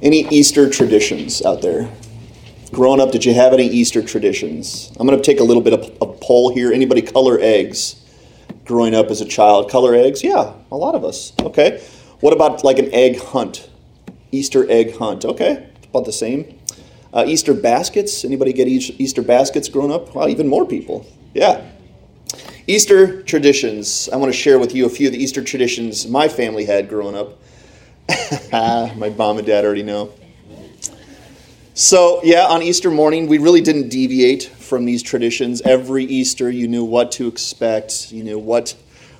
Any Easter traditions out there? Growing up, did you have any Easter traditions? I'm going to take a little bit of a poll here. Anybody color eggs growing up as a child? Color eggs? Yeah, a lot of us. Okay. What about like an egg hunt? Easter egg hunt. Okay, about the same. Uh, Easter baskets. Anybody get Easter baskets growing up? Well, even more people. Yeah. Easter traditions. I want to share with you a few of the Easter traditions my family had growing up. my mom and dad already know. So, yeah, on Easter morning, we really didn't deviate from these traditions. Every Easter, you knew what to expect, you knew what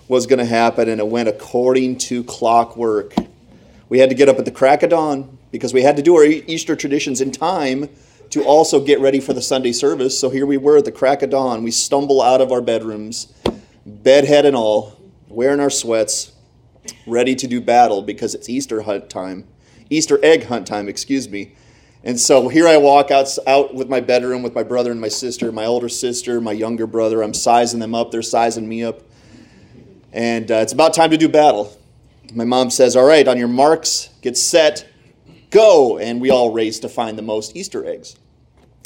was going to happen, and it went according to clockwork. We had to get up at the crack of dawn because we had to do our Easter traditions in time to also get ready for the Sunday service. So here we were at the crack of dawn. We stumble out of our bedrooms, bedhead and all, wearing our sweats, ready to do battle because it's Easter hunt time, Easter egg hunt time, excuse me. And so here I walk out, out with my bedroom with my brother and my sister, my older sister, my younger brother. I'm sizing them up, they're sizing me up. And uh, it's about time to do battle. My mom says, All right, on your marks, get set, go. And we all race to find the most Easter eggs.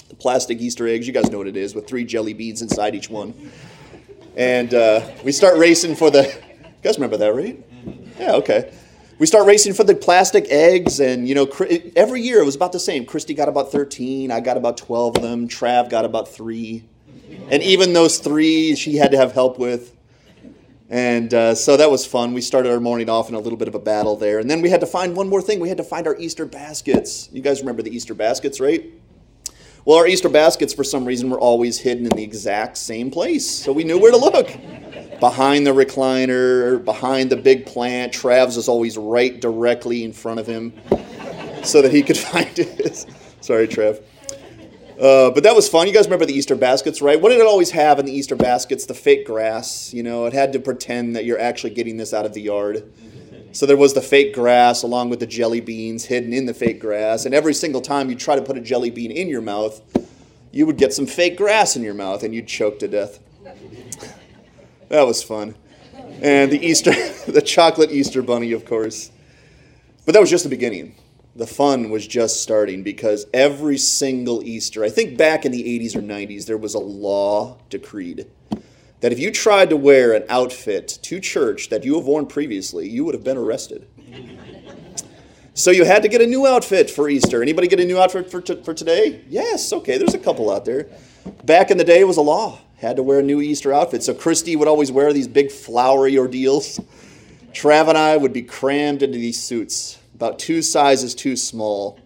The plastic Easter eggs, you guys know what it is, with three jelly beans inside each one. And uh, we start racing for the. You guys remember that, right? Yeah, okay. We start racing for the plastic eggs, and you know, every year it was about the same. Christy got about 13, I got about 12 of them, Trav got about three. And even those three, she had to have help with. And uh, so that was fun. We started our morning off in a little bit of a battle there. And then we had to find one more thing. We had to find our Easter baskets. You guys remember the Easter baskets, right? Well, our Easter baskets, for some reason, were always hidden in the exact same place. So we knew where to look. Behind the recliner, behind the big plant. Trav's was always right directly in front of him so that he could find it. Sorry, Trav. Uh, but that was fun. You guys remember the Easter baskets, right? What did it always have in the Easter baskets? The fake grass. You know, it had to pretend that you're actually getting this out of the yard. So there was the fake grass along with the jelly beans hidden in the fake grass. And every single time you try to put a jelly bean in your mouth, you would get some fake grass in your mouth and you'd choke to death. That was fun. And the Easter, the chocolate Easter bunny, of course. But that was just the beginning the fun was just starting because every single Easter, I think back in the 80s or 90s, there was a law decreed that if you tried to wear an outfit to church that you have worn previously, you would have been arrested. So you had to get a new outfit for Easter. Anybody get a new outfit for, t- for today? Yes, okay, there's a couple out there. Back in the day, it was a law. Had to wear new Easter outfit. So Christy would always wear these big flowery ordeals. Trav and I would be crammed into these suits about two sizes too small.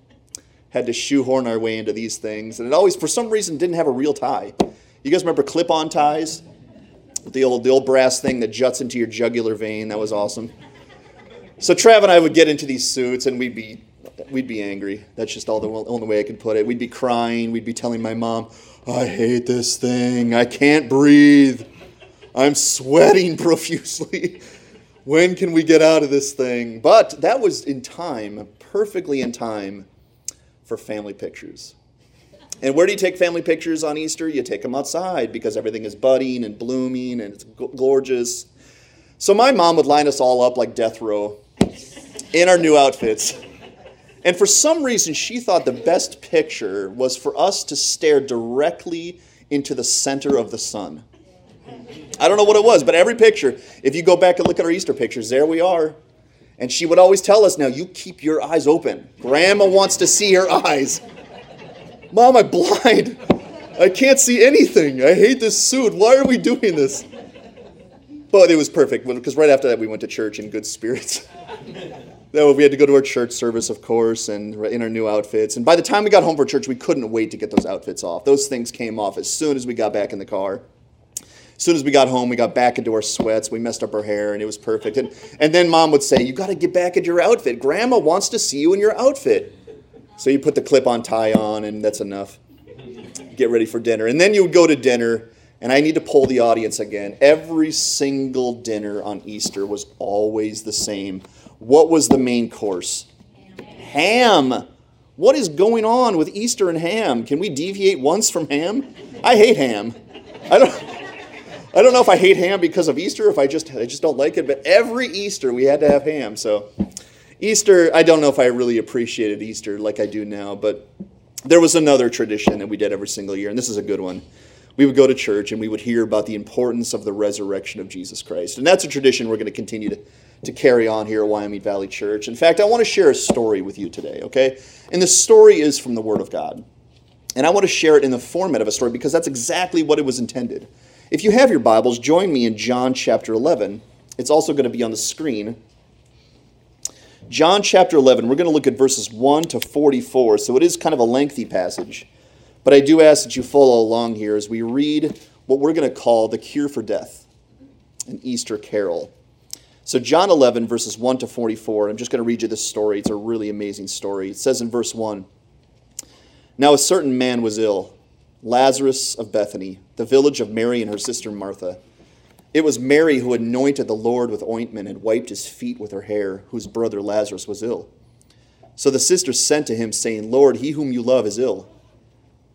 Had to shoehorn our way into these things. And it always, for some reason, didn't have a real tie. You guys remember clip on ties? The old, the old brass thing that juts into your jugular vein. That was awesome. So Trav and I would get into these suits and we'd be, we'd be angry. That's just all the only way I could put it. We'd be crying. We'd be telling my mom, I hate this thing. I can't breathe. I'm sweating profusely when can we get out of this thing? But that was in time, perfectly in time for family pictures. And where do you take family pictures on Easter? You take them outside because everything is budding and blooming and it's gorgeous. So my mom would line us all up like death row in our new outfits. And for some reason, she thought the best picture was for us to stare directly into the center of the sun. I don't know what it was, but every picture, if you go back and look at our Easter pictures, there we are. And she would always tell us, now you keep your eyes open. Grandma wants to see her eyes. Mom, I'm blind. I can't see anything. I hate this suit. Why are we doing this? But it was perfect because right after that we went to church in good spirits. we had to go to our church service, of course, and in our new outfits. And by the time we got home for church, we couldn't wait to get those outfits off. Those things came off as soon as we got back in the car. As soon as we got home, we got back into our sweats. We messed up our hair, and it was perfect. And, and then mom would say, You got to get back into your outfit. Grandma wants to see you in your outfit. So you put the clip on tie on, and that's enough. Get ready for dinner. And then you would go to dinner, and I need to pull the audience again. Every single dinner on Easter was always the same. What was the main course? Ham. What is going on with Easter and ham? Can we deviate once from ham? I hate ham. I don't. I don't know if I hate ham because of Easter, if I just I just don't like it, but every Easter we had to have ham. So Easter, I don't know if I really appreciated Easter like I do now, but there was another tradition that we did every single year, and this is a good one. We would go to church and we would hear about the importance of the resurrection of Jesus Christ. And that's a tradition we're going to continue to, to carry on here at Wyoming Valley Church. In fact, I want to share a story with you today, okay? And the story is from the Word of God. And I want to share it in the format of a story because that's exactly what it was intended. If you have your Bibles, join me in John chapter 11. It's also going to be on the screen. John chapter 11, we're going to look at verses 1 to 44, so it is kind of a lengthy passage. But I do ask that you follow along here as we read what we're going to call the cure for death, an Easter carol. So, John 11, verses 1 to 44, I'm just going to read you this story. It's a really amazing story. It says in verse 1 Now a certain man was ill, Lazarus of Bethany, the village of Mary and her sister Martha. It was Mary who anointed the Lord with ointment and wiped his feet with her hair, whose brother Lazarus was ill. So the sisters sent to him, saying, Lord, he whom you love is ill.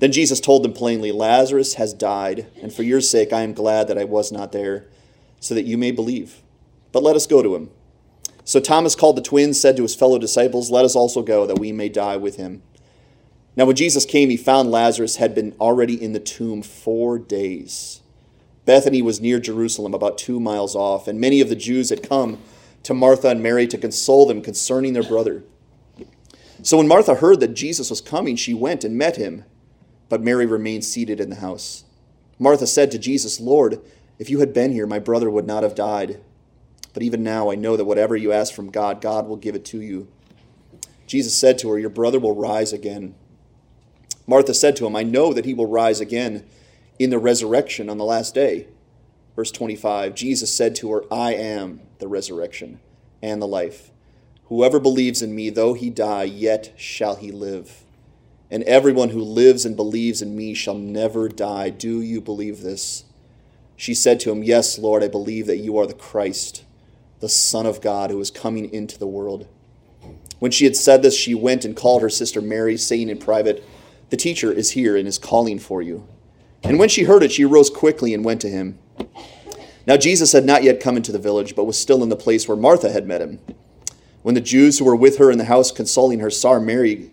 Then Jesus told them plainly, Lazarus has died, and for your sake I am glad that I was not there, so that you may believe. But let us go to him. So Thomas called the twins, said to his fellow disciples, Let us also go, that we may die with him. Now when Jesus came, he found Lazarus had been already in the tomb four days. Bethany was near Jerusalem, about two miles off, and many of the Jews had come to Martha and Mary to console them concerning their brother. So when Martha heard that Jesus was coming, she went and met him, but Mary remained seated in the house. Martha said to Jesus, Lord, if you had been here, my brother would not have died. But even now I know that whatever you ask from God, God will give it to you. Jesus said to her, Your brother will rise again. Martha said to him, I know that he will rise again in the resurrection on the last day. Verse 25 Jesus said to her, I am the resurrection and the life. Whoever believes in me, though he die, yet shall he live. And everyone who lives and believes in me shall never die. Do you believe this? She said to him, Yes, Lord, I believe that you are the Christ, the Son of God, who is coming into the world. When she had said this, she went and called her sister Mary, saying in private, The teacher is here and is calling for you. And when she heard it, she rose quickly and went to him. Now Jesus had not yet come into the village, but was still in the place where Martha had met him. When the Jews who were with her in the house consoling her saw Mary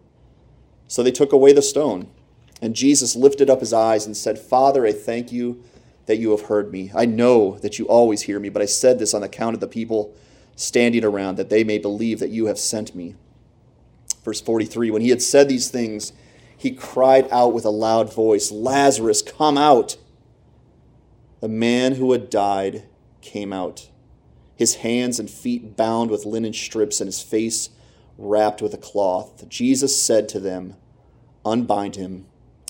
So they took away the stone. And Jesus lifted up his eyes and said, Father, I thank you that you have heard me. I know that you always hear me, but I said this on account of the people standing around, that they may believe that you have sent me. Verse 43 When he had said these things, he cried out with a loud voice, Lazarus, come out! The man who had died came out, his hands and feet bound with linen strips and his face wrapped with a cloth. Jesus said to them, Unbind him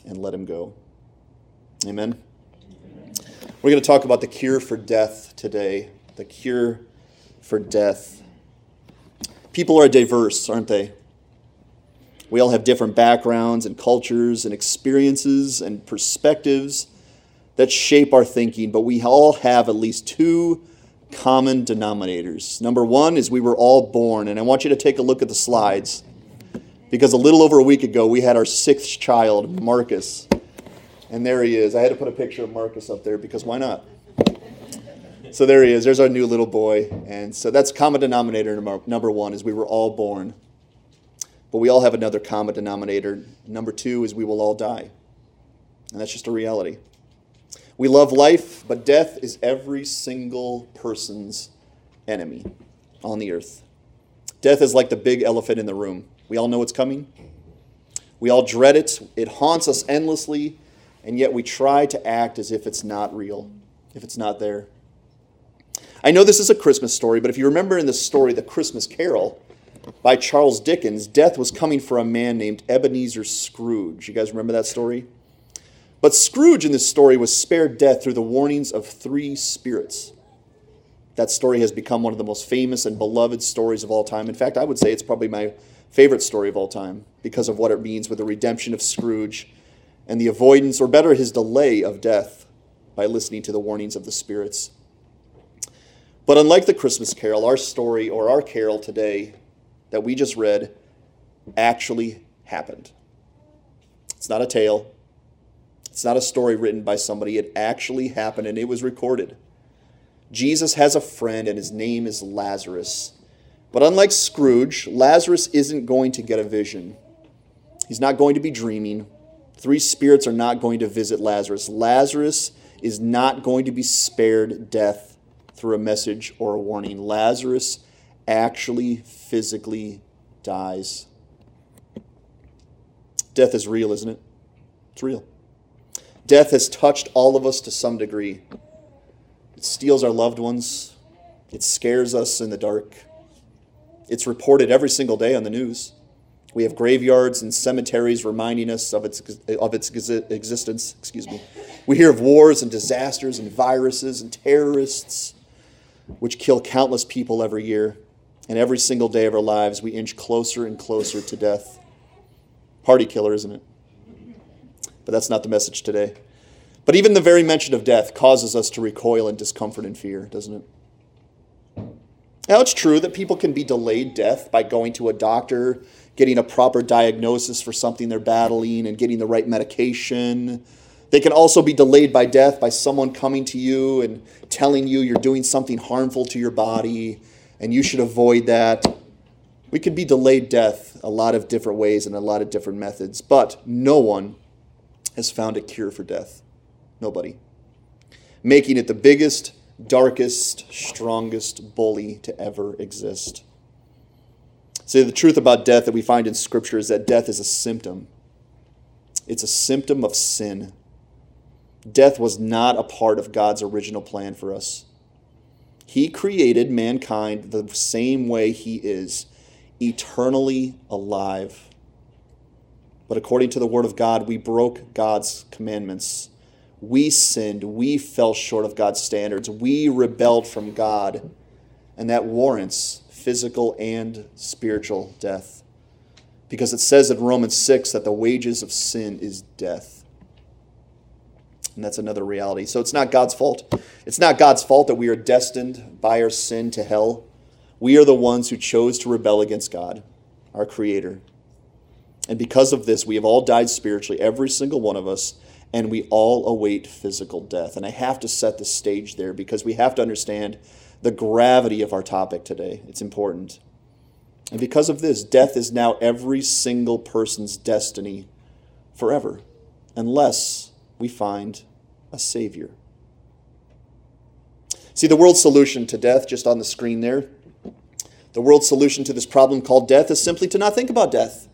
and let him go. Amen. We're going to talk about the cure for death today. The cure for death. People are diverse, aren't they? We all have different backgrounds and cultures and experiences and perspectives that shape our thinking, but we all have at least two common denominators. Number one is we were all born, and I want you to take a look at the slides because a little over a week ago we had our sixth child, Marcus. And there he is. I had to put a picture of Marcus up there because why not? So there he is. There's our new little boy. And so that's common denominator number, one is we were all born. But we all have another common denominator. Number two is we will all die. And that's just a reality. We love life, but death is every single person's enemy on the earth. Death is like the big elephant in the room. We all know it's coming. We all dread it. It haunts us endlessly, and yet we try to act as if it's not real, if it's not there. I know this is a Christmas story, but if you remember in the story, The Christmas Carol by Charles Dickens, death was coming for a man named Ebenezer Scrooge. You guys remember that story? But Scrooge in this story was spared death through the warnings of three spirits. That story has become one of the most famous and beloved stories of all time. In fact, I would say it's probably my favorite story of all time because of what it means with the redemption of Scrooge and the avoidance, or better, his delay of death by listening to the warnings of the spirits. But unlike the Christmas carol, our story or our carol today that we just read actually happened. It's not a tale, it's not a story written by somebody. It actually happened and it was recorded. Jesus has a friend and his name is Lazarus. But unlike Scrooge, Lazarus isn't going to get a vision. He's not going to be dreaming. Three spirits are not going to visit Lazarus. Lazarus is not going to be spared death through a message or a warning. Lazarus actually physically dies. Death is real, isn't it? It's real. Death has touched all of us to some degree. It steals our loved ones, it scares us in the dark. It's reported every single day on the news. We have graveyards and cemeteries reminding us of its, of its existence. Excuse me. We hear of wars and disasters and viruses and terrorists, which kill countless people every year. And every single day of our lives, we inch closer and closer to death. Party killer, isn't it? But that's not the message today. But even the very mention of death causes us to recoil in discomfort and fear, doesn't it? Now, it's true that people can be delayed death by going to a doctor, getting a proper diagnosis for something they're battling, and getting the right medication. They can also be delayed by death by someone coming to you and telling you you're doing something harmful to your body and you should avoid that. We could be delayed death a lot of different ways and a lot of different methods, but no one has found a cure for death. Nobody. Making it the biggest, darkest, strongest bully to ever exist. See, the truth about death that we find in Scripture is that death is a symptom. It's a symptom of sin. Death was not a part of God's original plan for us. He created mankind the same way He is, eternally alive. But according to the Word of God, we broke God's commandments. We sinned. We fell short of God's standards. We rebelled from God. And that warrants physical and spiritual death. Because it says in Romans 6 that the wages of sin is death. And that's another reality. So it's not God's fault. It's not God's fault that we are destined by our sin to hell. We are the ones who chose to rebel against God, our Creator. And because of this, we have all died spiritually, every single one of us, and we all await physical death. And I have to set the stage there because we have to understand the gravity of our topic today. It's important. And because of this, death is now every single person's destiny forever, unless we find a Savior. See, the world's solution to death, just on the screen there, the world's solution to this problem called death is simply to not think about death.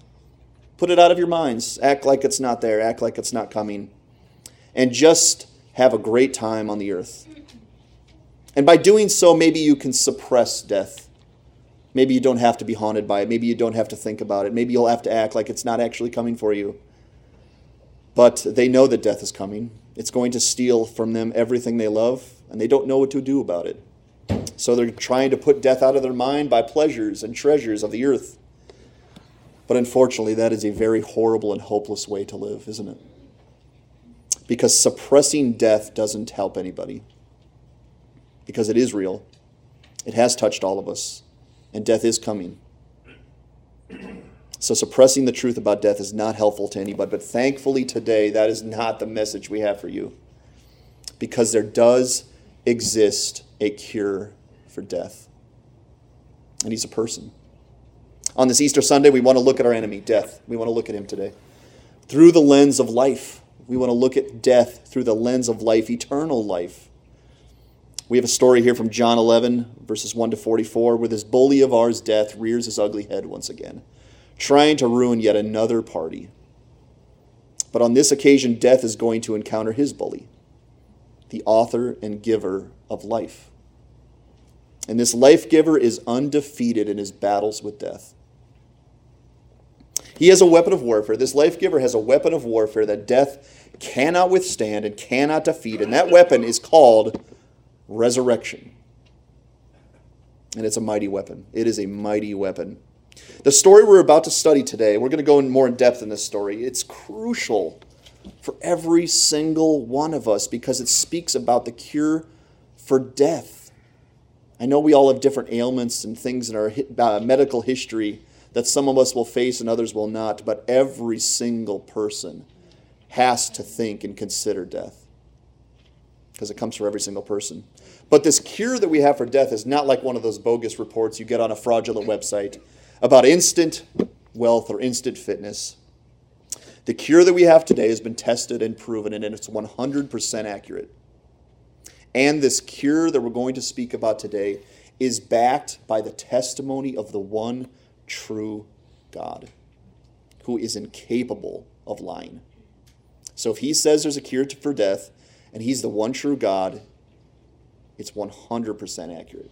Put it out of your minds. Act like it's not there. Act like it's not coming. And just have a great time on the earth. And by doing so, maybe you can suppress death. Maybe you don't have to be haunted by it. Maybe you don't have to think about it. Maybe you'll have to act like it's not actually coming for you. But they know that death is coming. It's going to steal from them everything they love, and they don't know what to do about it. So they're trying to put death out of their mind by pleasures and treasures of the earth. But unfortunately, that is a very horrible and hopeless way to live, isn't it? Because suppressing death doesn't help anybody. Because it is real, it has touched all of us, and death is coming. So, suppressing the truth about death is not helpful to anybody. But thankfully, today, that is not the message we have for you. Because there does exist a cure for death. And he's a person. On this Easter Sunday, we want to look at our enemy, death. We want to look at him today. Through the lens of life. We want to look at death through the lens of life, eternal life. We have a story here from John 11, verses 1 to 44, where this bully of ours, death, rears his ugly head once again trying to ruin yet another party. But on this occasion, death is going to encounter his bully, the author and giver of life. And this life giver is undefeated in his battles with death. He has a weapon of warfare. This life giver has a weapon of warfare that death cannot withstand and cannot defeat. And that weapon is called resurrection. And it's a mighty weapon. It is a mighty weapon. The story we're about to study today, we're going to go in more in depth in this story. It's crucial for every single one of us because it speaks about the cure for death. I know we all have different ailments and things in our uh, medical history that some of us will face and others will not, but every single person has to think and consider death because it comes for every single person. But this cure that we have for death is not like one of those bogus reports you get on a fraudulent website about instant wealth or instant fitness. The cure that we have today has been tested and proven, and it's 100% accurate. And this cure that we're going to speak about today is backed by the testimony of the one true God who is incapable of lying. So if he says there's a cure for death and he's the one true God, it's 100% accurate.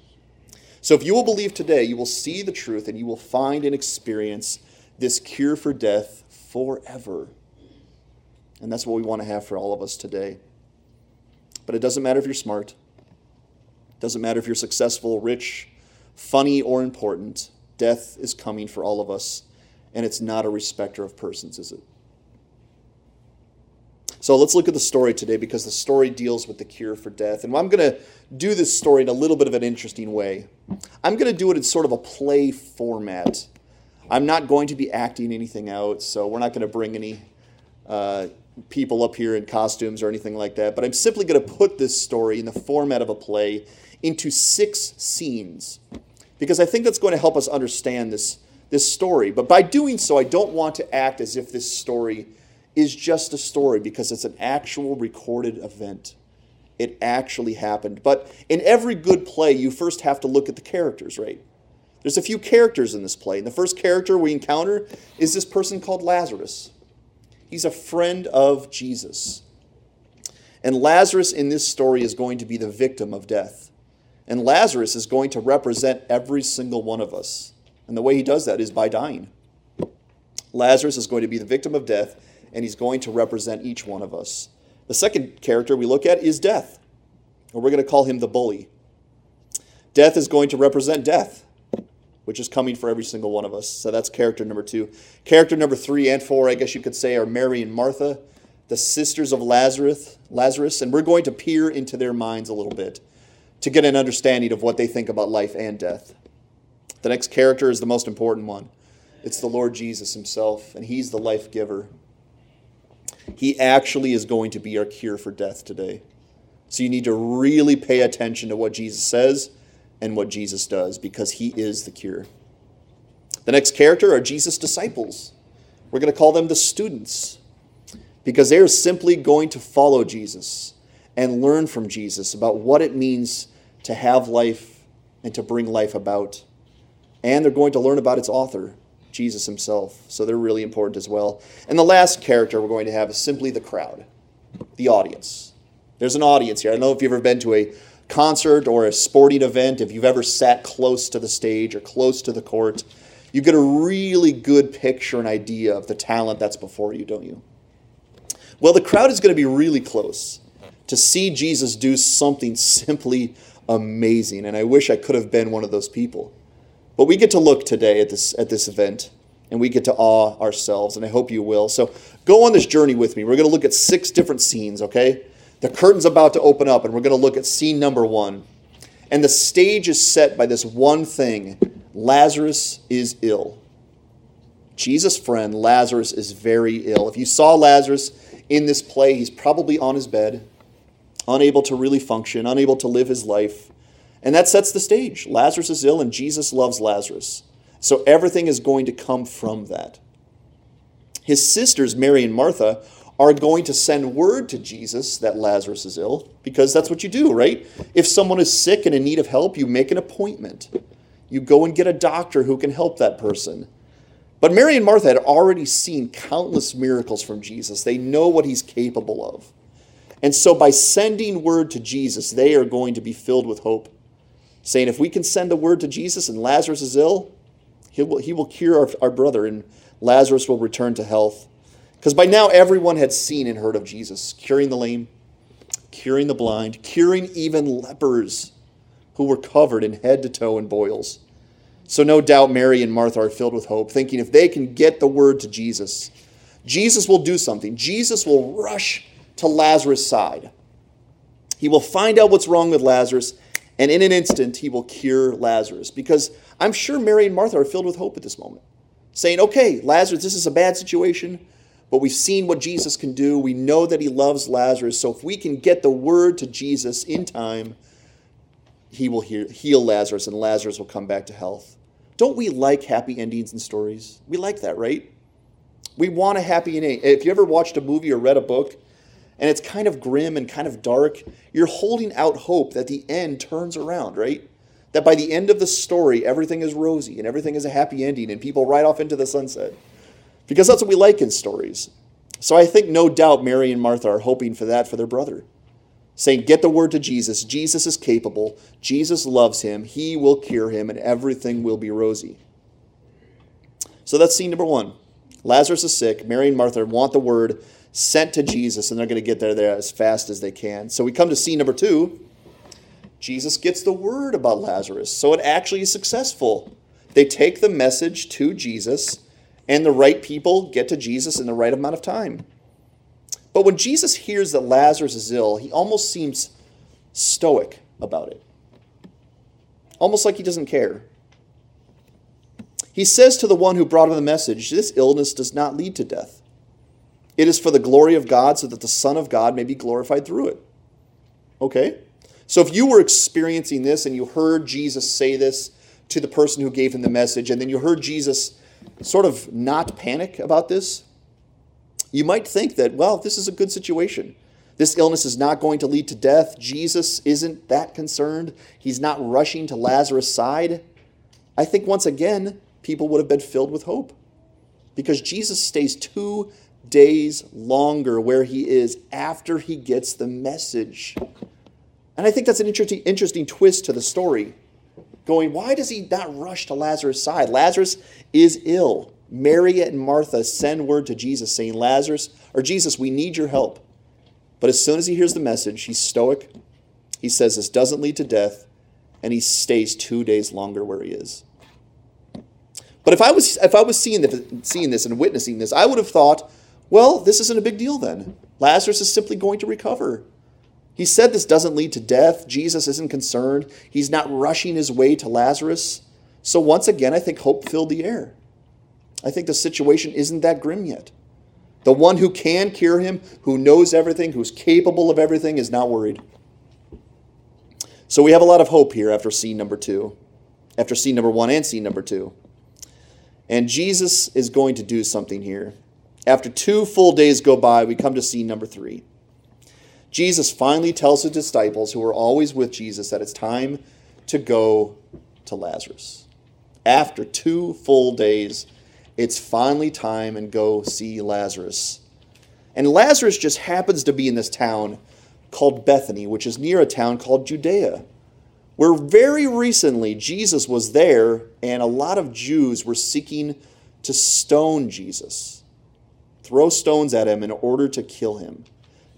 So if you will believe today, you will see the truth and you will find and experience this cure for death forever. And that's what we want to have for all of us today. But it doesn't matter if you're smart. It doesn't matter if you're successful, rich, funny, or important. Death is coming for all of us, and it's not a respecter of persons, is it? So let's look at the story today because the story deals with the cure for death. And I'm going to do this story in a little bit of an interesting way. I'm going to do it in sort of a play format. I'm not going to be acting anything out, so we're not going to bring any uh, people up here in costumes or anything like that. But I'm simply going to put this story in the format of a play into six scenes because I think that's going to help us understand this, this story. But by doing so, I don't want to act as if this story is just a story because it's an actual recorded event. It actually happened. But in every good play, you first have to look at the characters, right? There's a few characters in this play. And the first character we encounter is this person called Lazarus. He's a friend of Jesus. And Lazarus in this story is going to be the victim of death. And Lazarus is going to represent every single one of us. And the way he does that is by dying. Lazarus is going to be the victim of death, and he's going to represent each one of us. The second character we look at is death, and we're going to call him the bully. Death is going to represent death, which is coming for every single one of us. So that's character number two. Character number three and four, I guess you could say, are Mary and Martha, the sisters of Lazarus, Lazarus, and we're going to peer into their minds a little bit to get an understanding of what they think about life and death. The next character is the most important one. It's the Lord Jesus himself, and he's the life giver. He actually is going to be our cure for death today. So you need to really pay attention to what Jesus says and what Jesus does because he is the cure. The next character are Jesus' disciples. We're going to call them the students because they are simply going to follow Jesus and learn from Jesus about what it means to have life and to bring life about. And they're going to learn about its author, Jesus himself. So they're really important as well. And the last character we're going to have is simply the crowd, the audience. There's an audience here. I don't know if you've ever been to a concert or a sporting event, if you've ever sat close to the stage or close to the court, you get a really good picture and idea of the talent that's before you, don't you? Well, the crowd is going to be really close to see Jesus do something simply amazing. And I wish I could have been one of those people. But we get to look today at this, at this event and we get to awe ourselves, and I hope you will. So go on this journey with me. We're going to look at six different scenes, okay? The curtain's about to open up, and we're going to look at scene number one. And the stage is set by this one thing Lazarus is ill. Jesus' friend, Lazarus, is very ill. If you saw Lazarus in this play, he's probably on his bed, unable to really function, unable to live his life. And that sets the stage. Lazarus is ill, and Jesus loves Lazarus. So everything is going to come from that. His sisters, Mary and Martha, are going to send word to Jesus that Lazarus is ill because that's what you do, right? If someone is sick and in need of help, you make an appointment. You go and get a doctor who can help that person. But Mary and Martha had already seen countless miracles from Jesus. They know what he's capable of. And so by sending word to Jesus, they are going to be filled with hope, saying, if we can send a word to Jesus and Lazarus is ill, he will, he will cure our, our brother and Lazarus will return to health. Because by now everyone had seen and heard of Jesus, curing the lame, curing the blind, curing even lepers who were covered in head to toe in boils. So no doubt Mary and Martha are filled with hope, thinking if they can get the word to Jesus, Jesus will do something. Jesus will rush to Lazarus' side. He will find out what's wrong with Lazarus, and in an instant, he will cure Lazarus. Because I'm sure Mary and Martha are filled with hope at this moment, saying, Okay, Lazarus, this is a bad situation but we've seen what Jesus can do. We know that he loves Lazarus. So if we can get the word to Jesus in time, he will heal Lazarus and Lazarus will come back to health. Don't we like happy endings and stories? We like that, right? We want a happy ending. If you ever watched a movie or read a book and it's kind of grim and kind of dark, you're holding out hope that the end turns around, right? That by the end of the story, everything is rosy and everything is a happy ending and people ride off into the sunset because that's what we like in stories. So I think no doubt Mary and Martha are hoping for that for their brother. Saying, Get the word to Jesus. Jesus is capable. Jesus loves him. He will cure him, and everything will be rosy. So that's scene number one. Lazarus is sick. Mary and Martha want the word sent to Jesus, and they're going to get there, there as fast as they can. So we come to scene number two. Jesus gets the word about Lazarus, so it actually is successful. They take the message to Jesus and the right people get to Jesus in the right amount of time. But when Jesus hears that Lazarus is ill, he almost seems stoic about it, almost like he doesn't care. He says to the one who brought him the message, This illness does not lead to death. It is for the glory of God, so that the Son of God may be glorified through it. Okay? So if you were experiencing this and you heard Jesus say this to the person who gave him the message, and then you heard Jesus sort of not panic about this, you might think that, well, this is a good situation. This illness is not going to lead to death. Jesus isn't that concerned. He's not rushing to Lazarus' side. I think once again, people would have been filled with hope because Jesus stays two days longer where he is after he gets the message. And I think that's an interesting, interesting twist to the story going, why does he not rush to Lazarus' side? Lazarus is ill. Mary and Martha send word to Jesus saying, Lazarus, or Jesus, we need your help. But as soon as he hears the message, he's stoic. He says this doesn't lead to death, and he stays two days longer where he is. But if I was if I was seeing this, seeing this and witnessing this, I would have thought, well, this isn't a big deal then. Lazarus is simply going to recover. He said this doesn't lead to death. Jesus isn't concerned. He's not rushing his way to Lazarus. So once again, I think hope filled the air. I think the situation isn't that grim yet. The one who can cure him, who knows everything, who's capable of everything, is not worried. So we have a lot of hope here after scene number two, after scene number one and scene number two. And Jesus is going to do something here. After two full days go by, we come to scene number three. Jesus finally tells his disciples, who are always with Jesus, that it's time to go to Lazarus. After two full days, it's finally time and go see Lazarus. And Lazarus just happens to be in this town called Bethany, which is near a town called Judea, where very recently Jesus was there and a lot of Jews were seeking to stone Jesus. Throw stones at him in order to kill him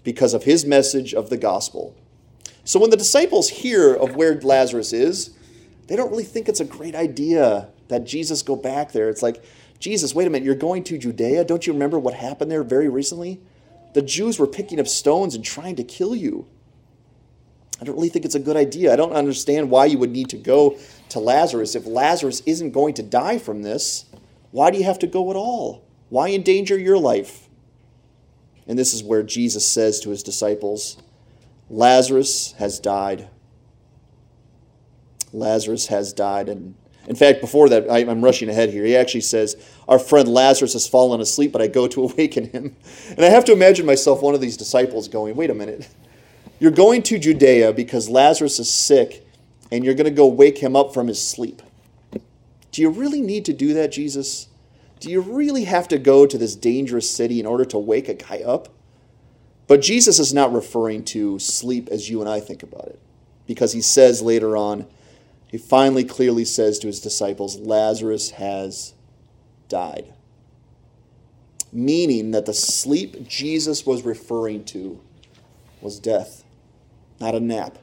because of his message of the gospel. So when the disciples hear of where Lazarus is, they don't really think it's a great idea that Jesus go back there. It's like, Jesus, wait a minute, you're going to Judea? Don't you remember what happened there very recently? The Jews were picking up stones and trying to kill you. I don't really think it's a good idea. I don't understand why you would need to go to Lazarus. If Lazarus isn't going to die from this, why do you have to go at all? Why endanger your life? And this is where Jesus says to his disciples, Lazarus has died. Lazarus has died. And in fact, before that, I, am rushing ahead here. He actually says, Our friend Lazarus has fallen asleep, but I go to awaken him. And I have to imagine myself, one of these disciples, going, Wait a minute. You're going to Judea because Lazarus is sick, and you're going to go wake him up from his sleep. Do you really need to do that, Jesus? Do you really have to go to this dangerous city in order to wake a guy up? But Jesus is not referring to sleep as you and I think about it, because he says later on, he finally clearly says to his disciples, Lazarus has died. Meaning that the sleep Jesus was referring to was death, not a nap.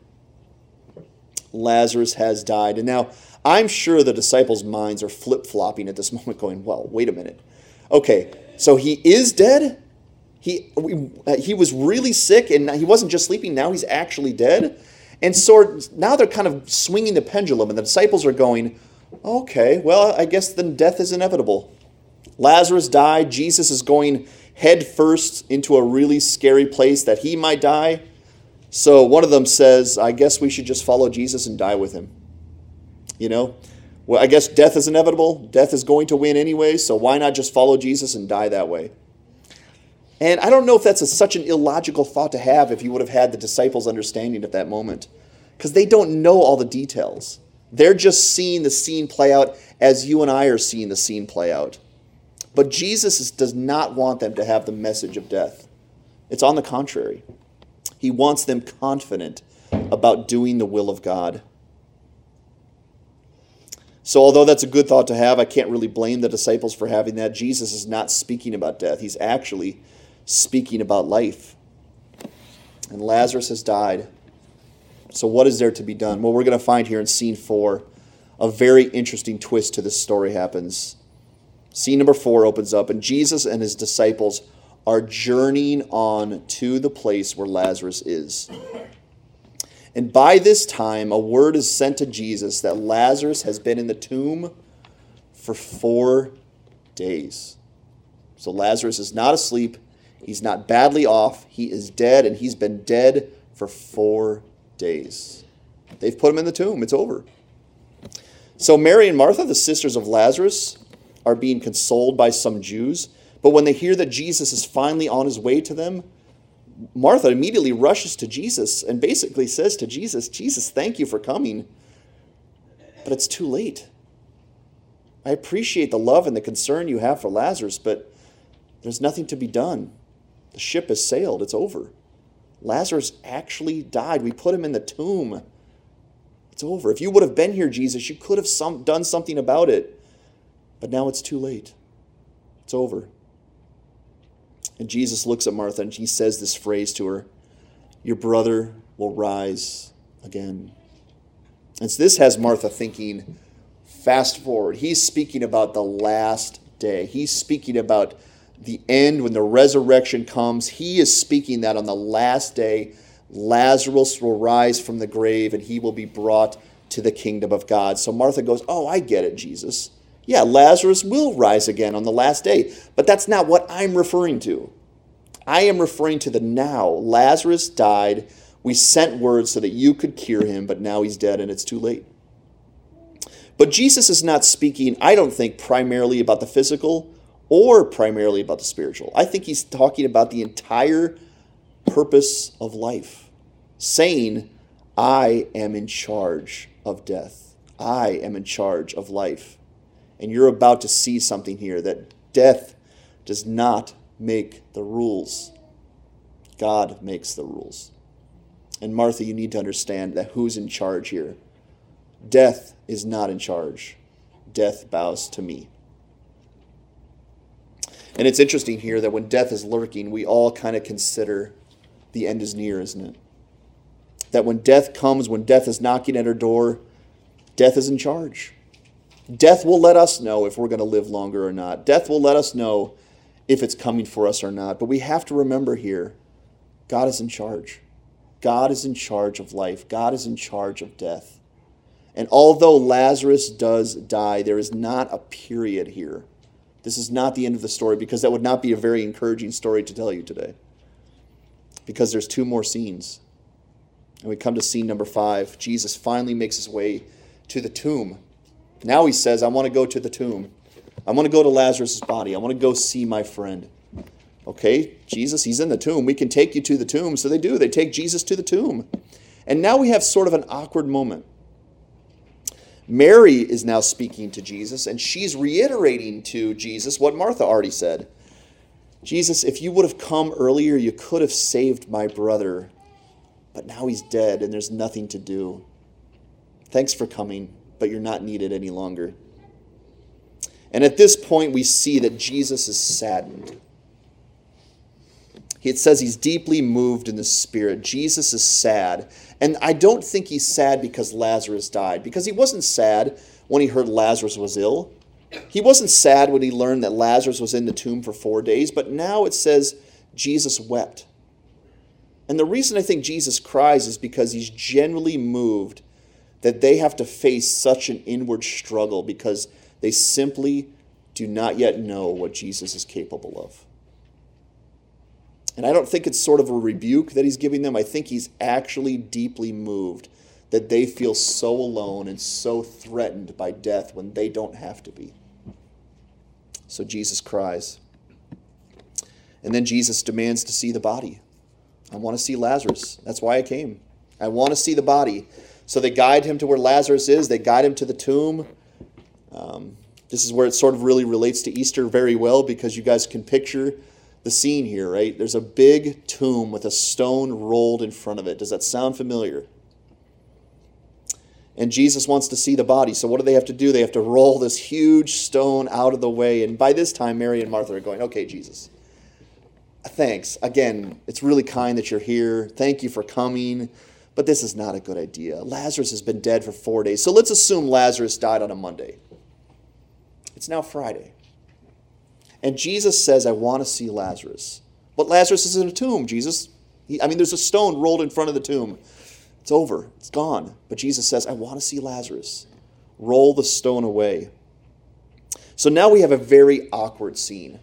Lazarus has died. And now I'm sure the disciples' minds are flip flopping at this moment, going, well, wait a minute. Okay, so he is dead? He, uh, he was really sick and he wasn't just sleeping, now he's actually dead? And so now they're kind of swinging the pendulum, and the disciples are going, okay, well, I guess then death is inevitable. Lazarus died. Jesus is going head first into a really scary place that he might die. So one of them says, I guess we should just follow Jesus and die with him. You know? Well, I guess death is inevitable. Death is going to win anyway, so why not just follow Jesus and die that way? And I don't know if that's a, such an illogical thought to have if you would have had the disciples' understanding at that moment. Because they don't know all the details. They're just seeing the scene play out as you and I are seeing the scene play out. But Jesus is, does not want them to have the message of death. It's on the contrary. He wants them confident about doing the will of God. So, although that's a good thought to have, I can't really blame the disciples for having that. Jesus is not speaking about death, he's actually speaking about life. And Lazarus has died. So, what is there to be done? Well, we're going to find here in scene four a very interesting twist to this story happens. Scene number four opens up, and Jesus and his disciples are journeying on to the place where Lazarus is. And by this time, a word is sent to Jesus that Lazarus has been in the tomb for four days. So Lazarus is not asleep, He's not badly off. He is dead, and he's been dead for four days. They've put him in the tomb. It's over. So Mary and Martha, the sisters of Lazarus, are being consoled by some Jews. But when they hear that Jesus is finally on his way to them, Martha immediately rushes to Jesus and basically says to Jesus, Jesus, thank you for coming. But it's too late. I appreciate the love and the concern you have for Lazarus, but there's nothing to be done. The ship has sailed, it's over. Lazarus actually died. We put him in the tomb. It's over. If you would have been here, Jesus, you could have some, done something about it. But now it's too late. It's over. And Jesus looks at Martha and he says this phrase to her Your brother will rise again. And so this has Martha thinking fast forward. He's speaking about the last day, he's speaking about the end, when the resurrection comes, he is speaking that on the last day, Lazarus will rise from the grave and he will be brought to the kingdom of God. So Martha goes, Oh, I get it, Jesus. Yeah, Lazarus will rise again on the last day. But that's not what I'm referring to. I am referring to the now. Lazarus died. We sent word so that you could cure him, but now he's dead and it's too late. But Jesus is not speaking, I don't think, primarily about the physical or primarily about the spiritual. I think he's talking about the entire purpose of life, saying, I am in charge of death. I am in charge of life. And you're about to see something here that death does not make the rules. God makes the rules. And Martha, you need to understand that who's in charge here? Death is not in charge. Death bows to me. And it's interesting here that when death is lurking, we all kind of consider the end is near, isn't it? That when death comes, when death is knocking at our door, death is in charge. Death will let us know if we're going to live longer or not. Death will let us know if it's coming for us or not. But we have to remember here God is in charge. God is in charge of life, God is in charge of death. And although Lazarus does die, there is not a period here. This is not the end of the story because that would not be a very encouraging story to tell you today. Because there's two more scenes. And we come to scene number five. Jesus finally makes his way to the tomb. Now he says, I want to go to the tomb. I want to go to Lazarus' body. I want to go see my friend. Okay, Jesus, he's in the tomb. We can take you to the tomb. So they do. They take Jesus to the tomb. And now we have sort of an awkward moment. Mary is now speaking to Jesus, and she's reiterating to Jesus what Martha already said Jesus, if you would have come earlier, you could have saved my brother, but now he's dead and there's nothing to do. Thanks for coming, but you're not needed any longer. And at this point, we see that Jesus is saddened. It says he's deeply moved in the spirit. Jesus is sad. And I don't think he's sad because Lazarus died, because he wasn't sad when he heard Lazarus was ill. He wasn't sad when he learned that Lazarus was in the tomb for four days, but now it says Jesus wept. And the reason I think Jesus cries is because he's genuinely moved that they have to face such an inward struggle because they simply do not yet know what Jesus is capable of. And I don't think it's sort of a rebuke that he's giving them. I think he's actually deeply moved that they feel so alone and so threatened by death when they don't have to be. So Jesus cries. And then Jesus demands to see the body. I want to see Lazarus. That's why I came. I want to see the body. So they guide him to where Lazarus is, they guide him to the tomb. Um, this is where it sort of really relates to Easter very well because you guys can picture the scene here, right? There's a big tomb with a stone rolled in front of it. Does that sound familiar? And Jesus wants to see the body. So what do they have to do? They have to roll this huge stone out of the way. And by this time, Mary and Martha are going, okay, Jesus, thanks. Again, it's really kind that you're here. Thank you for coming. But this is not a good idea. Lazarus has been dead for four days. So let's assume Lazarus died on a Monday. It's now Friday. And Jesus says, I want to see Lazarus. But Lazarus is in a tomb, Jesus. He, I mean, there's a stone rolled in front of the tomb. It's over, it's gone. But Jesus says, I want to see Lazarus. Roll the stone away. So now we have a very awkward scene.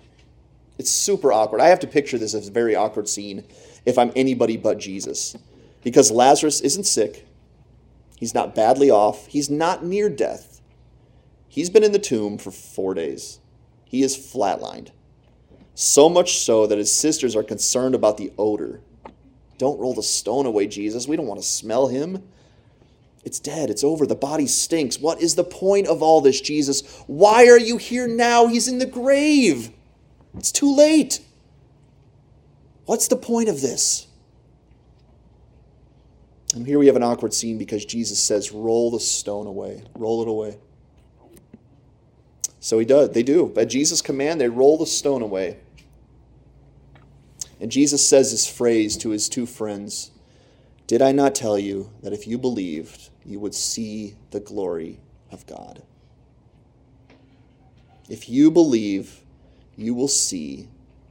It's super awkward. I have to picture this as a very awkward scene if I'm anybody but Jesus. Because Lazarus isn't sick, he's not badly off, he's not near death. He's been in the tomb for four days he is flatlined. So much so that his sisters are concerned about the odor. Don't roll the stone away, Jesus. We don't want to smell him. It's dead. It's over. The body stinks. What is the point of all this, Jesus? Why are you here now? He's in the grave. It's too late. What's the point of this? And here we have an awkward scene because Jesus says, Roll the stone away. Roll it away. So he does. They do. At Jesus' command, they roll the stone away. And Jesus says this phrase to his two friends Did I not tell you that if you believed, you would see the glory of God? If you believe, you will see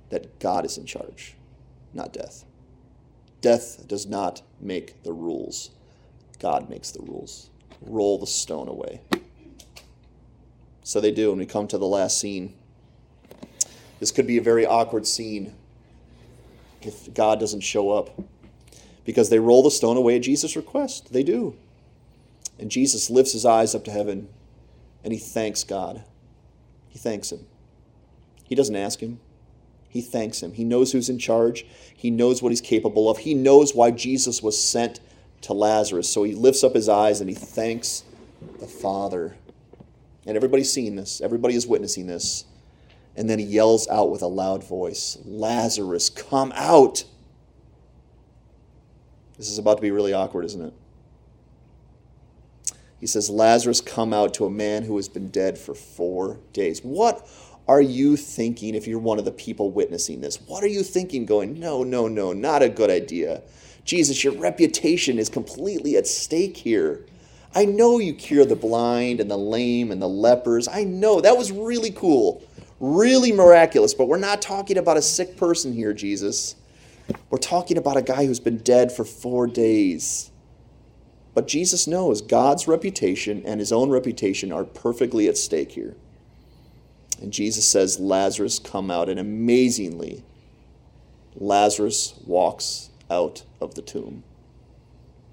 that God is in charge, not death. Death does not make the rules, God makes the rules. Roll the stone away. So they do, and we come to the last scene. This could be a very awkward scene if God doesn't show up. Because they roll the stone away at Jesus' request. They do. And Jesus lifts his eyes up to heaven and he thanks God. He thanks him. He doesn't ask him, he thanks him. He knows who's in charge, he knows what he's capable of, he knows why Jesus was sent to Lazarus. So he lifts up his eyes and he thanks the Father. And everybody's seeing this, everybody is witnessing this. And then he yells out with a loud voice Lazarus, come out! This is about to be really awkward, isn't it? He says, Lazarus, come out to a man who has been dead for four days. What are you thinking if you're one of the people witnessing this? What are you thinking going, no, no, no, not a good idea? Jesus, your reputation is completely at stake here. I know you cure the blind and the lame and the lepers. I know that was really cool, really miraculous, but we're not talking about a sick person here, Jesus. We're talking about a guy who's been dead for four days. But Jesus knows God's reputation and his own reputation are perfectly at stake here. And Jesus says, Lazarus, come out. And amazingly, Lazarus walks out of the tomb.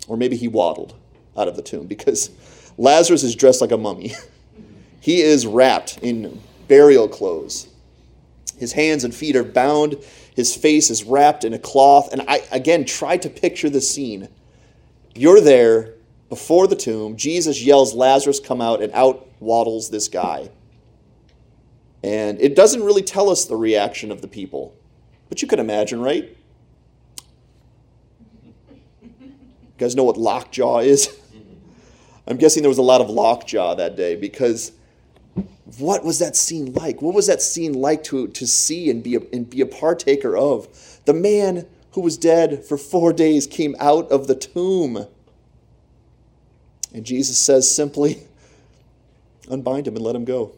Or maybe he waddled out of the tomb because Lazarus is dressed like a mummy. he is wrapped in burial clothes. His hands and feet are bound. His face is wrapped in a cloth. And I, again, try to picture the scene. You're there before the tomb. Jesus yells, Lazarus, come out, and out waddles this guy. And it doesn't really tell us the reaction of the people. But you can imagine, right? You guys know what lockjaw is? I'm guessing there was a lot of lockjaw that day because what was that scene like? What was that scene like to, to see and be, a, and be a partaker of? The man who was dead for four days came out of the tomb. And Jesus says simply, unbind him and let him go.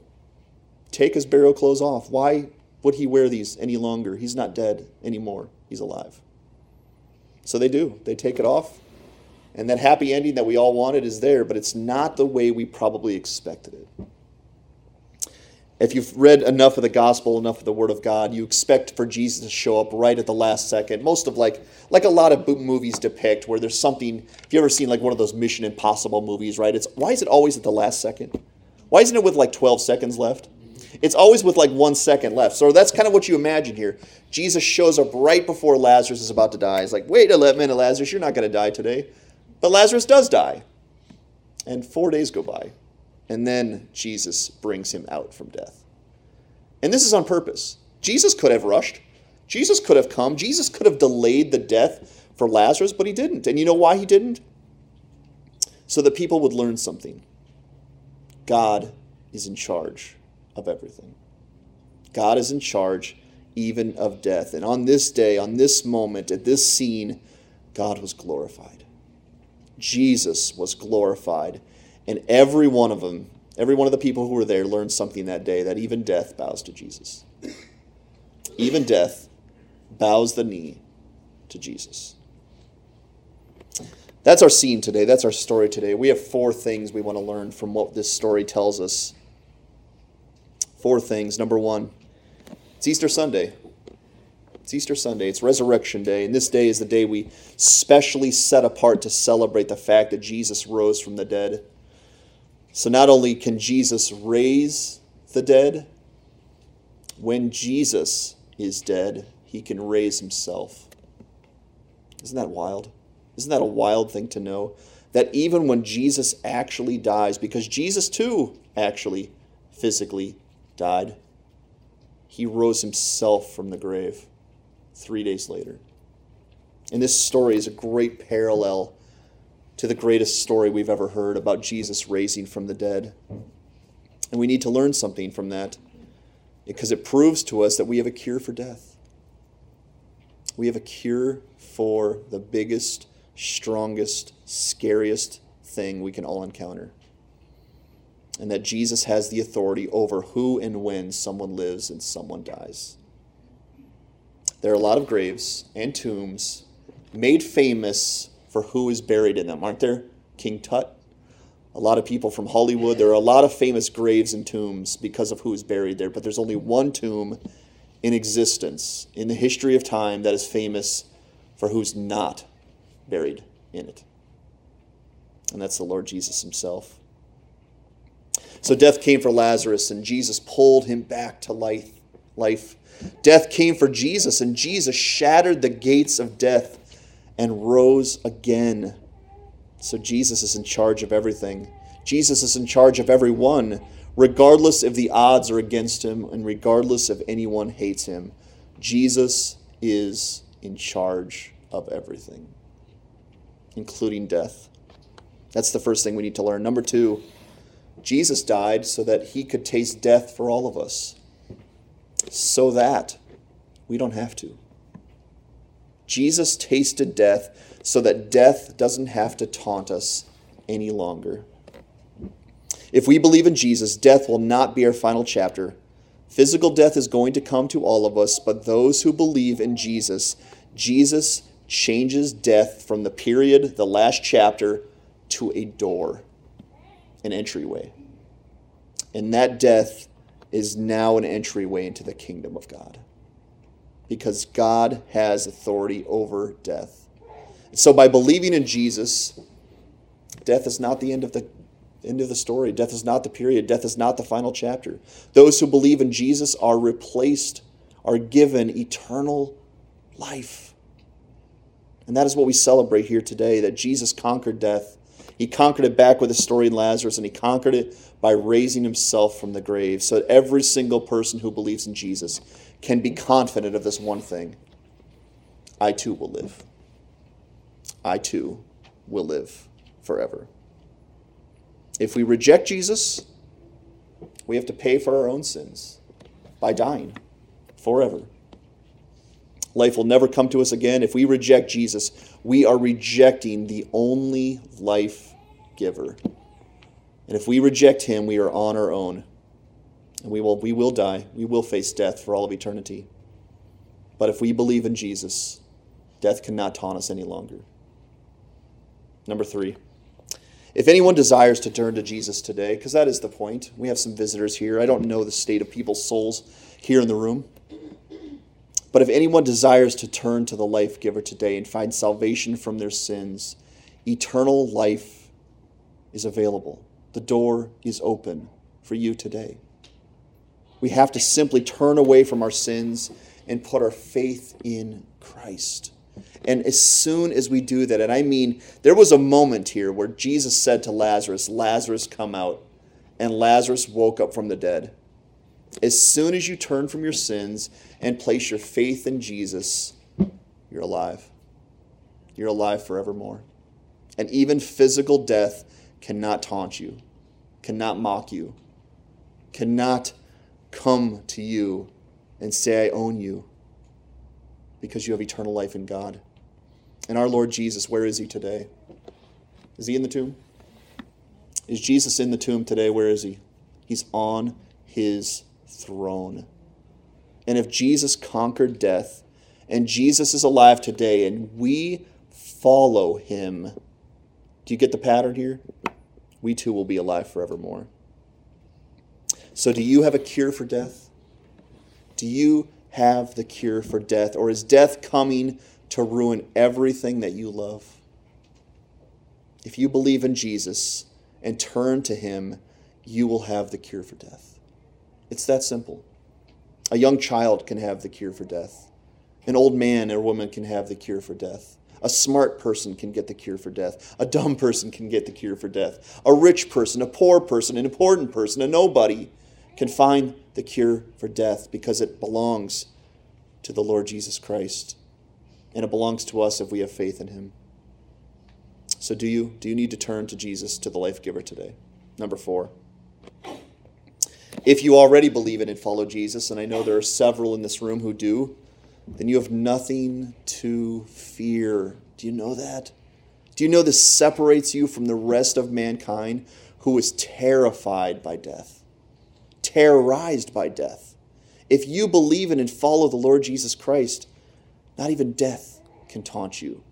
Take his burial clothes off. Why would he wear these any longer? He's not dead anymore, he's alive. So they do. They take it off. And that happy ending that we all wanted is there, but it's not the way we probably expected it. If you've read enough of the gospel, enough of the word of God, you expect for Jesus to show up right at the last second. Most of like like a lot of movies depict where there's something. If you ever seen like one of those Mission Impossible movies, right? It's why is it always at the last second? Why isn't it with like 12 seconds left? It's always with like one second left. So that's kind of what you imagine here. Jesus shows up right before Lazarus is about to die. He's like, wait a minute, Lazarus, you're not going to die today. But Lazarus does die. And four days go by. And then Jesus brings him out from death. And this is on purpose. Jesus could have rushed. Jesus could have come. Jesus could have delayed the death for Lazarus, but he didn't. And you know why he didn't? So that people would learn something. God is in charge of everything. God is in charge even of death. And on this day, on this moment, at this scene, God was glorified. Jesus was glorified. And every one of them, every one of the people who were there learned something that day that even death bows to Jesus. Even death bows the knee to Jesus. That's our scene today. That's our story today. We have four things we want to learn from what this story tells us. Four things. Number one, it's Easter Sunday. It's Easter Sunday. It's Resurrection Day. And this day is the day we specially set apart to celebrate the fact that Jesus rose from the dead. So not only can Jesus raise the dead, when Jesus is dead, he can raise himself. Isn't that wild? Isn't that a wild thing to know? That even when Jesus actually dies, because Jesus too actually physically died, he rose himself from the grave three days later. And this story is a great parallel to the greatest story we've ever heard about Jesus raising from the dead. And we need to learn something from that because it proves to us that we have a cure for death. We have a cure for the biggest, strongest, scariest thing we can all encounter and that Jesus has the authority over who and when someone lives and someone dies. There are a lot of graves and tombs made famous for who is buried in them, aren't there? King Tut. A lot of people from Hollywood. There are a lot of famous graves and tombs because of who is buried there, but there's only one tomb in existence in the history of time that is famous for who's not buried in it. And that's the Lord Jesus himself. So death came for Lazarus, and Jesus pulled him back to life. life. Death came for Jesus, and Jesus shattered the gates of death and rose again. So Jesus is in charge of everything. Jesus is in charge of everyone, regardless if the odds are against him and regardless if anyone hates him. Jesus is in charge of everything, including death. That's the first thing we need to learn. Number two, Jesus died so that he could taste death for all of us. so that we don't have to. Jesus tasted death so that death doesn't have to taunt us any longer. If we believe in Jesus, death will not be our final chapter. Physical death is going to come to all of us, but those who believe in Jesus, Jesus changes death from the period, the last chapter, to a door, an entryway. And that death is now an entryway into the kingdom of God. Because God has authority over death. So by believing in Jesus, death is not the end of the end of the story. Death is not the period. Death is not the final chapter. Those who believe in Jesus are replaced, are given eternal life. And that is what we celebrate here today that Jesus conquered death. He conquered it back with the story in Lazarus, and he conquered it by raising himself from the grave. So that every single person who believes in Jesus can be confident of this one thing I too will live. I too will live forever. If we reject Jesus, we have to pay for our own sins by dying forever. Life will never come to us again. If we reject Jesus, we are rejecting the only life giver. And if we reject him, we are on our own. And we will, we will die. We will face death for all of eternity. But if we believe in Jesus, death cannot taunt us any longer. Number three. If anyone desires to turn to Jesus today, because that is the point, we have some visitors here. I don't know the state of people's souls here in the room. But if anyone desires to turn to the life giver today and find salvation from their sins, eternal life is available. The door is open for you today. We have to simply turn away from our sins and put our faith in Christ. And as soon as we do that, and I mean, there was a moment here where Jesus said to Lazarus, Lazarus, come out. And Lazarus woke up from the dead. As soon as you turn from your sins and place your faith in Jesus, you're alive. You're alive forevermore. And even physical death cannot taunt you, cannot mock you, cannot come to you and say, I own you, because you have eternal life in God. And our Lord Jesus, where is he today? Is he in the tomb? Is Jesus in the tomb today? Where is he? He's on his throne. And if Jesus conquered death, and Jesus is alive today, and we follow him, do you get the pattern here? We too will be alive forevermore. So, do you have a cure for death? Do you have the cure for death? Or is death coming to ruin everything that you love. If you believe in Jesus and turn to Him, you will have the cure for death. It's that simple. A young child can have the cure for death. An old man or woman can have the cure for death. A smart person can get the cure for death. A dumb person can get the cure for death. A rich person, a poor person, an important person, a nobody can find the cure for death because it belongs to the Lord Jesus Christ and it belongs to us if we have faith in him. So do you do you need to turn to Jesus, to the life giver today? Number 4. If you already believe in and follow Jesus, and I know there are several in this room who do, then you have nothing to fear. Do you know that? Do you know this separates you from the rest of mankind who is terrified by death, terrorized by death? If you believe in and follow the Lord Jesus Christ, not even death can taunt you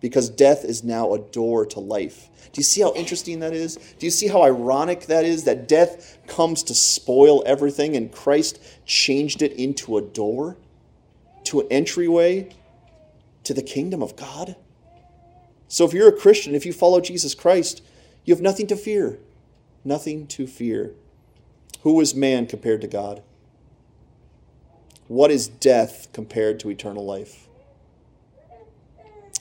because death is now a door to life. Do you see how interesting that is? Do you see how ironic that is that death comes to spoil everything and Christ changed it into a door, to an entryway to the kingdom of God? So if you're a Christian, if you follow Jesus Christ, you have nothing to fear. Nothing to fear. Who is man compared to God? What is death compared to eternal life?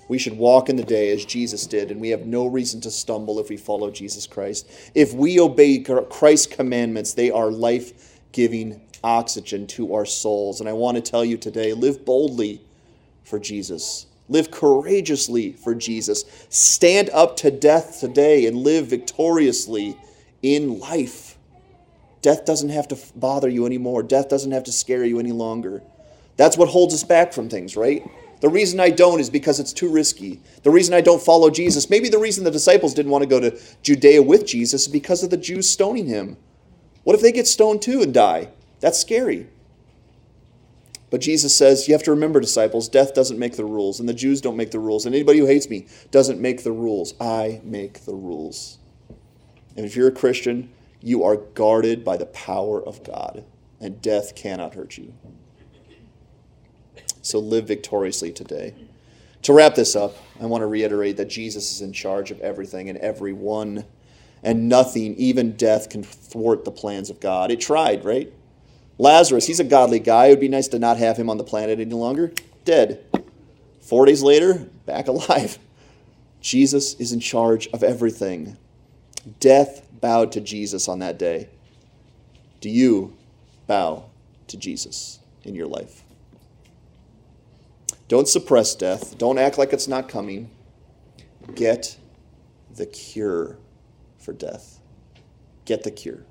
We should walk in the day as Jesus did, and we have no reason to stumble if we follow Jesus Christ. If we obey Christ's commandments, they are life giving oxygen to our souls. And I want to tell you today live boldly for Jesus, live courageously for Jesus, stand up to death today, and live victoriously in life. Death doesn't have to bother you anymore. Death doesn't have to scare you any longer. That's what holds us back from things, right? The reason I don't is because it's too risky. The reason I don't follow Jesus, maybe the reason the disciples didn't want to go to Judea with Jesus is because of the Jews stoning him. What if they get stoned too and die? That's scary. But Jesus says, you have to remember, disciples, death doesn't make the rules, and the Jews don't make the rules, and anybody who hates me doesn't make the rules. I make the rules. And if you're a Christian, you are guarded by the power of God, and death cannot hurt you. So live victoriously today. To wrap this up, I want to reiterate that Jesus is in charge of everything and everyone, and nothing, even death, can thwart the plans of God. It tried, right? Lazarus, he's a godly guy. It would be nice to not have him on the planet any longer. Dead. Four days later, back alive. Jesus is in charge of everything. Death bowed to Jesus on that day. Do you bow to Jesus in your life? Don't suppress death. Don't act like it's not coming. Get the cure for death. Get the cure.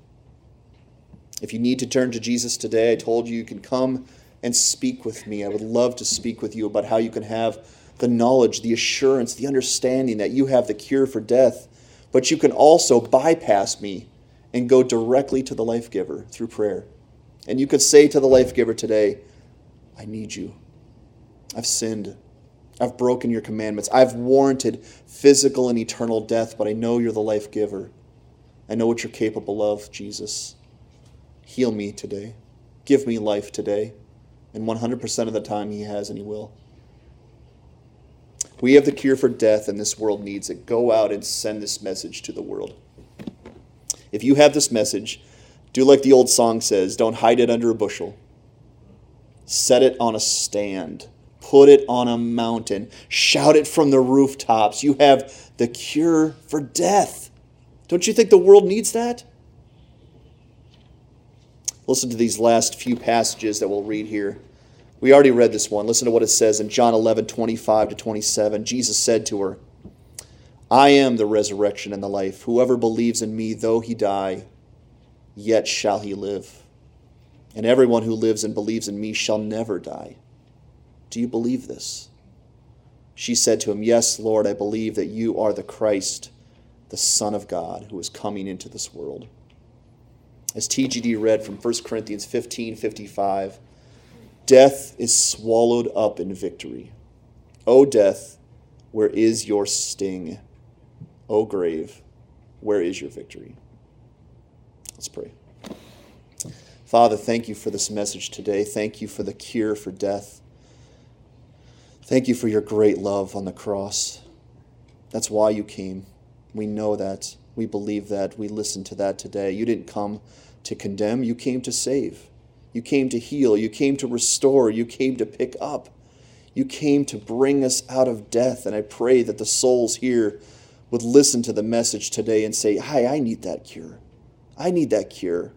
If you need to turn to Jesus today, I told you you can come and speak with me. I would love to speak with you about how you can have the knowledge, the assurance, the understanding that you have the cure for death, but you can also bypass me and go directly to the life giver through prayer. And you could say to the life giver today, I need you. I've sinned. I've broken your commandments. I've warranted physical and eternal death, but I know you're the life giver. I know what you're capable of, Jesus. Heal me today. Give me life today. And 100% of the time, He has and He will. We have the cure for death, and this world needs it. Go out and send this message to the world. If you have this message, do like the old song says don't hide it under a bushel, set it on a stand. Put it on a mountain. Shout it from the rooftops. You have the cure for death. Don't you think the world needs that? Listen to these last few passages that we'll read here. We already read this one. Listen to what it says in John 11, 25 to 27. Jesus said to her, I am the resurrection and the life. Whoever believes in me, though he die, yet shall he live. And everyone who lives and believes in me shall never die. Do you believe this? She said to him, Yes, Lord, I believe that you are the Christ, the Son of God, who is coming into this world. As TGD read from 1 Corinthians 15 55, death is swallowed up in victory. O death, where is your sting? O grave, where is your victory? Let's pray. Father, thank you for this message today. Thank you for the cure for death. Thank you for your great love on the cross. That's why you came. We know that. We believe that. We listen to that today. You didn't come to condemn, you came to save. You came to heal. You came to restore. You came to pick up. You came to bring us out of death. And I pray that the souls here would listen to the message today and say, Hi, I need that cure. I need that cure.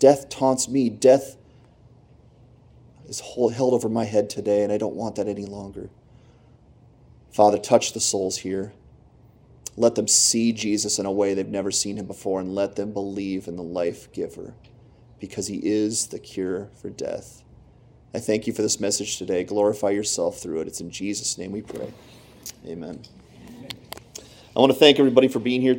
Death taunts me. Death is held over my head today, and I don't want that any longer. Father, touch the souls here. Let them see Jesus in a way they've never seen him before, and let them believe in the life giver because he is the cure for death. I thank you for this message today. Glorify yourself through it. It's in Jesus' name we pray. Amen. I want to thank everybody for being here.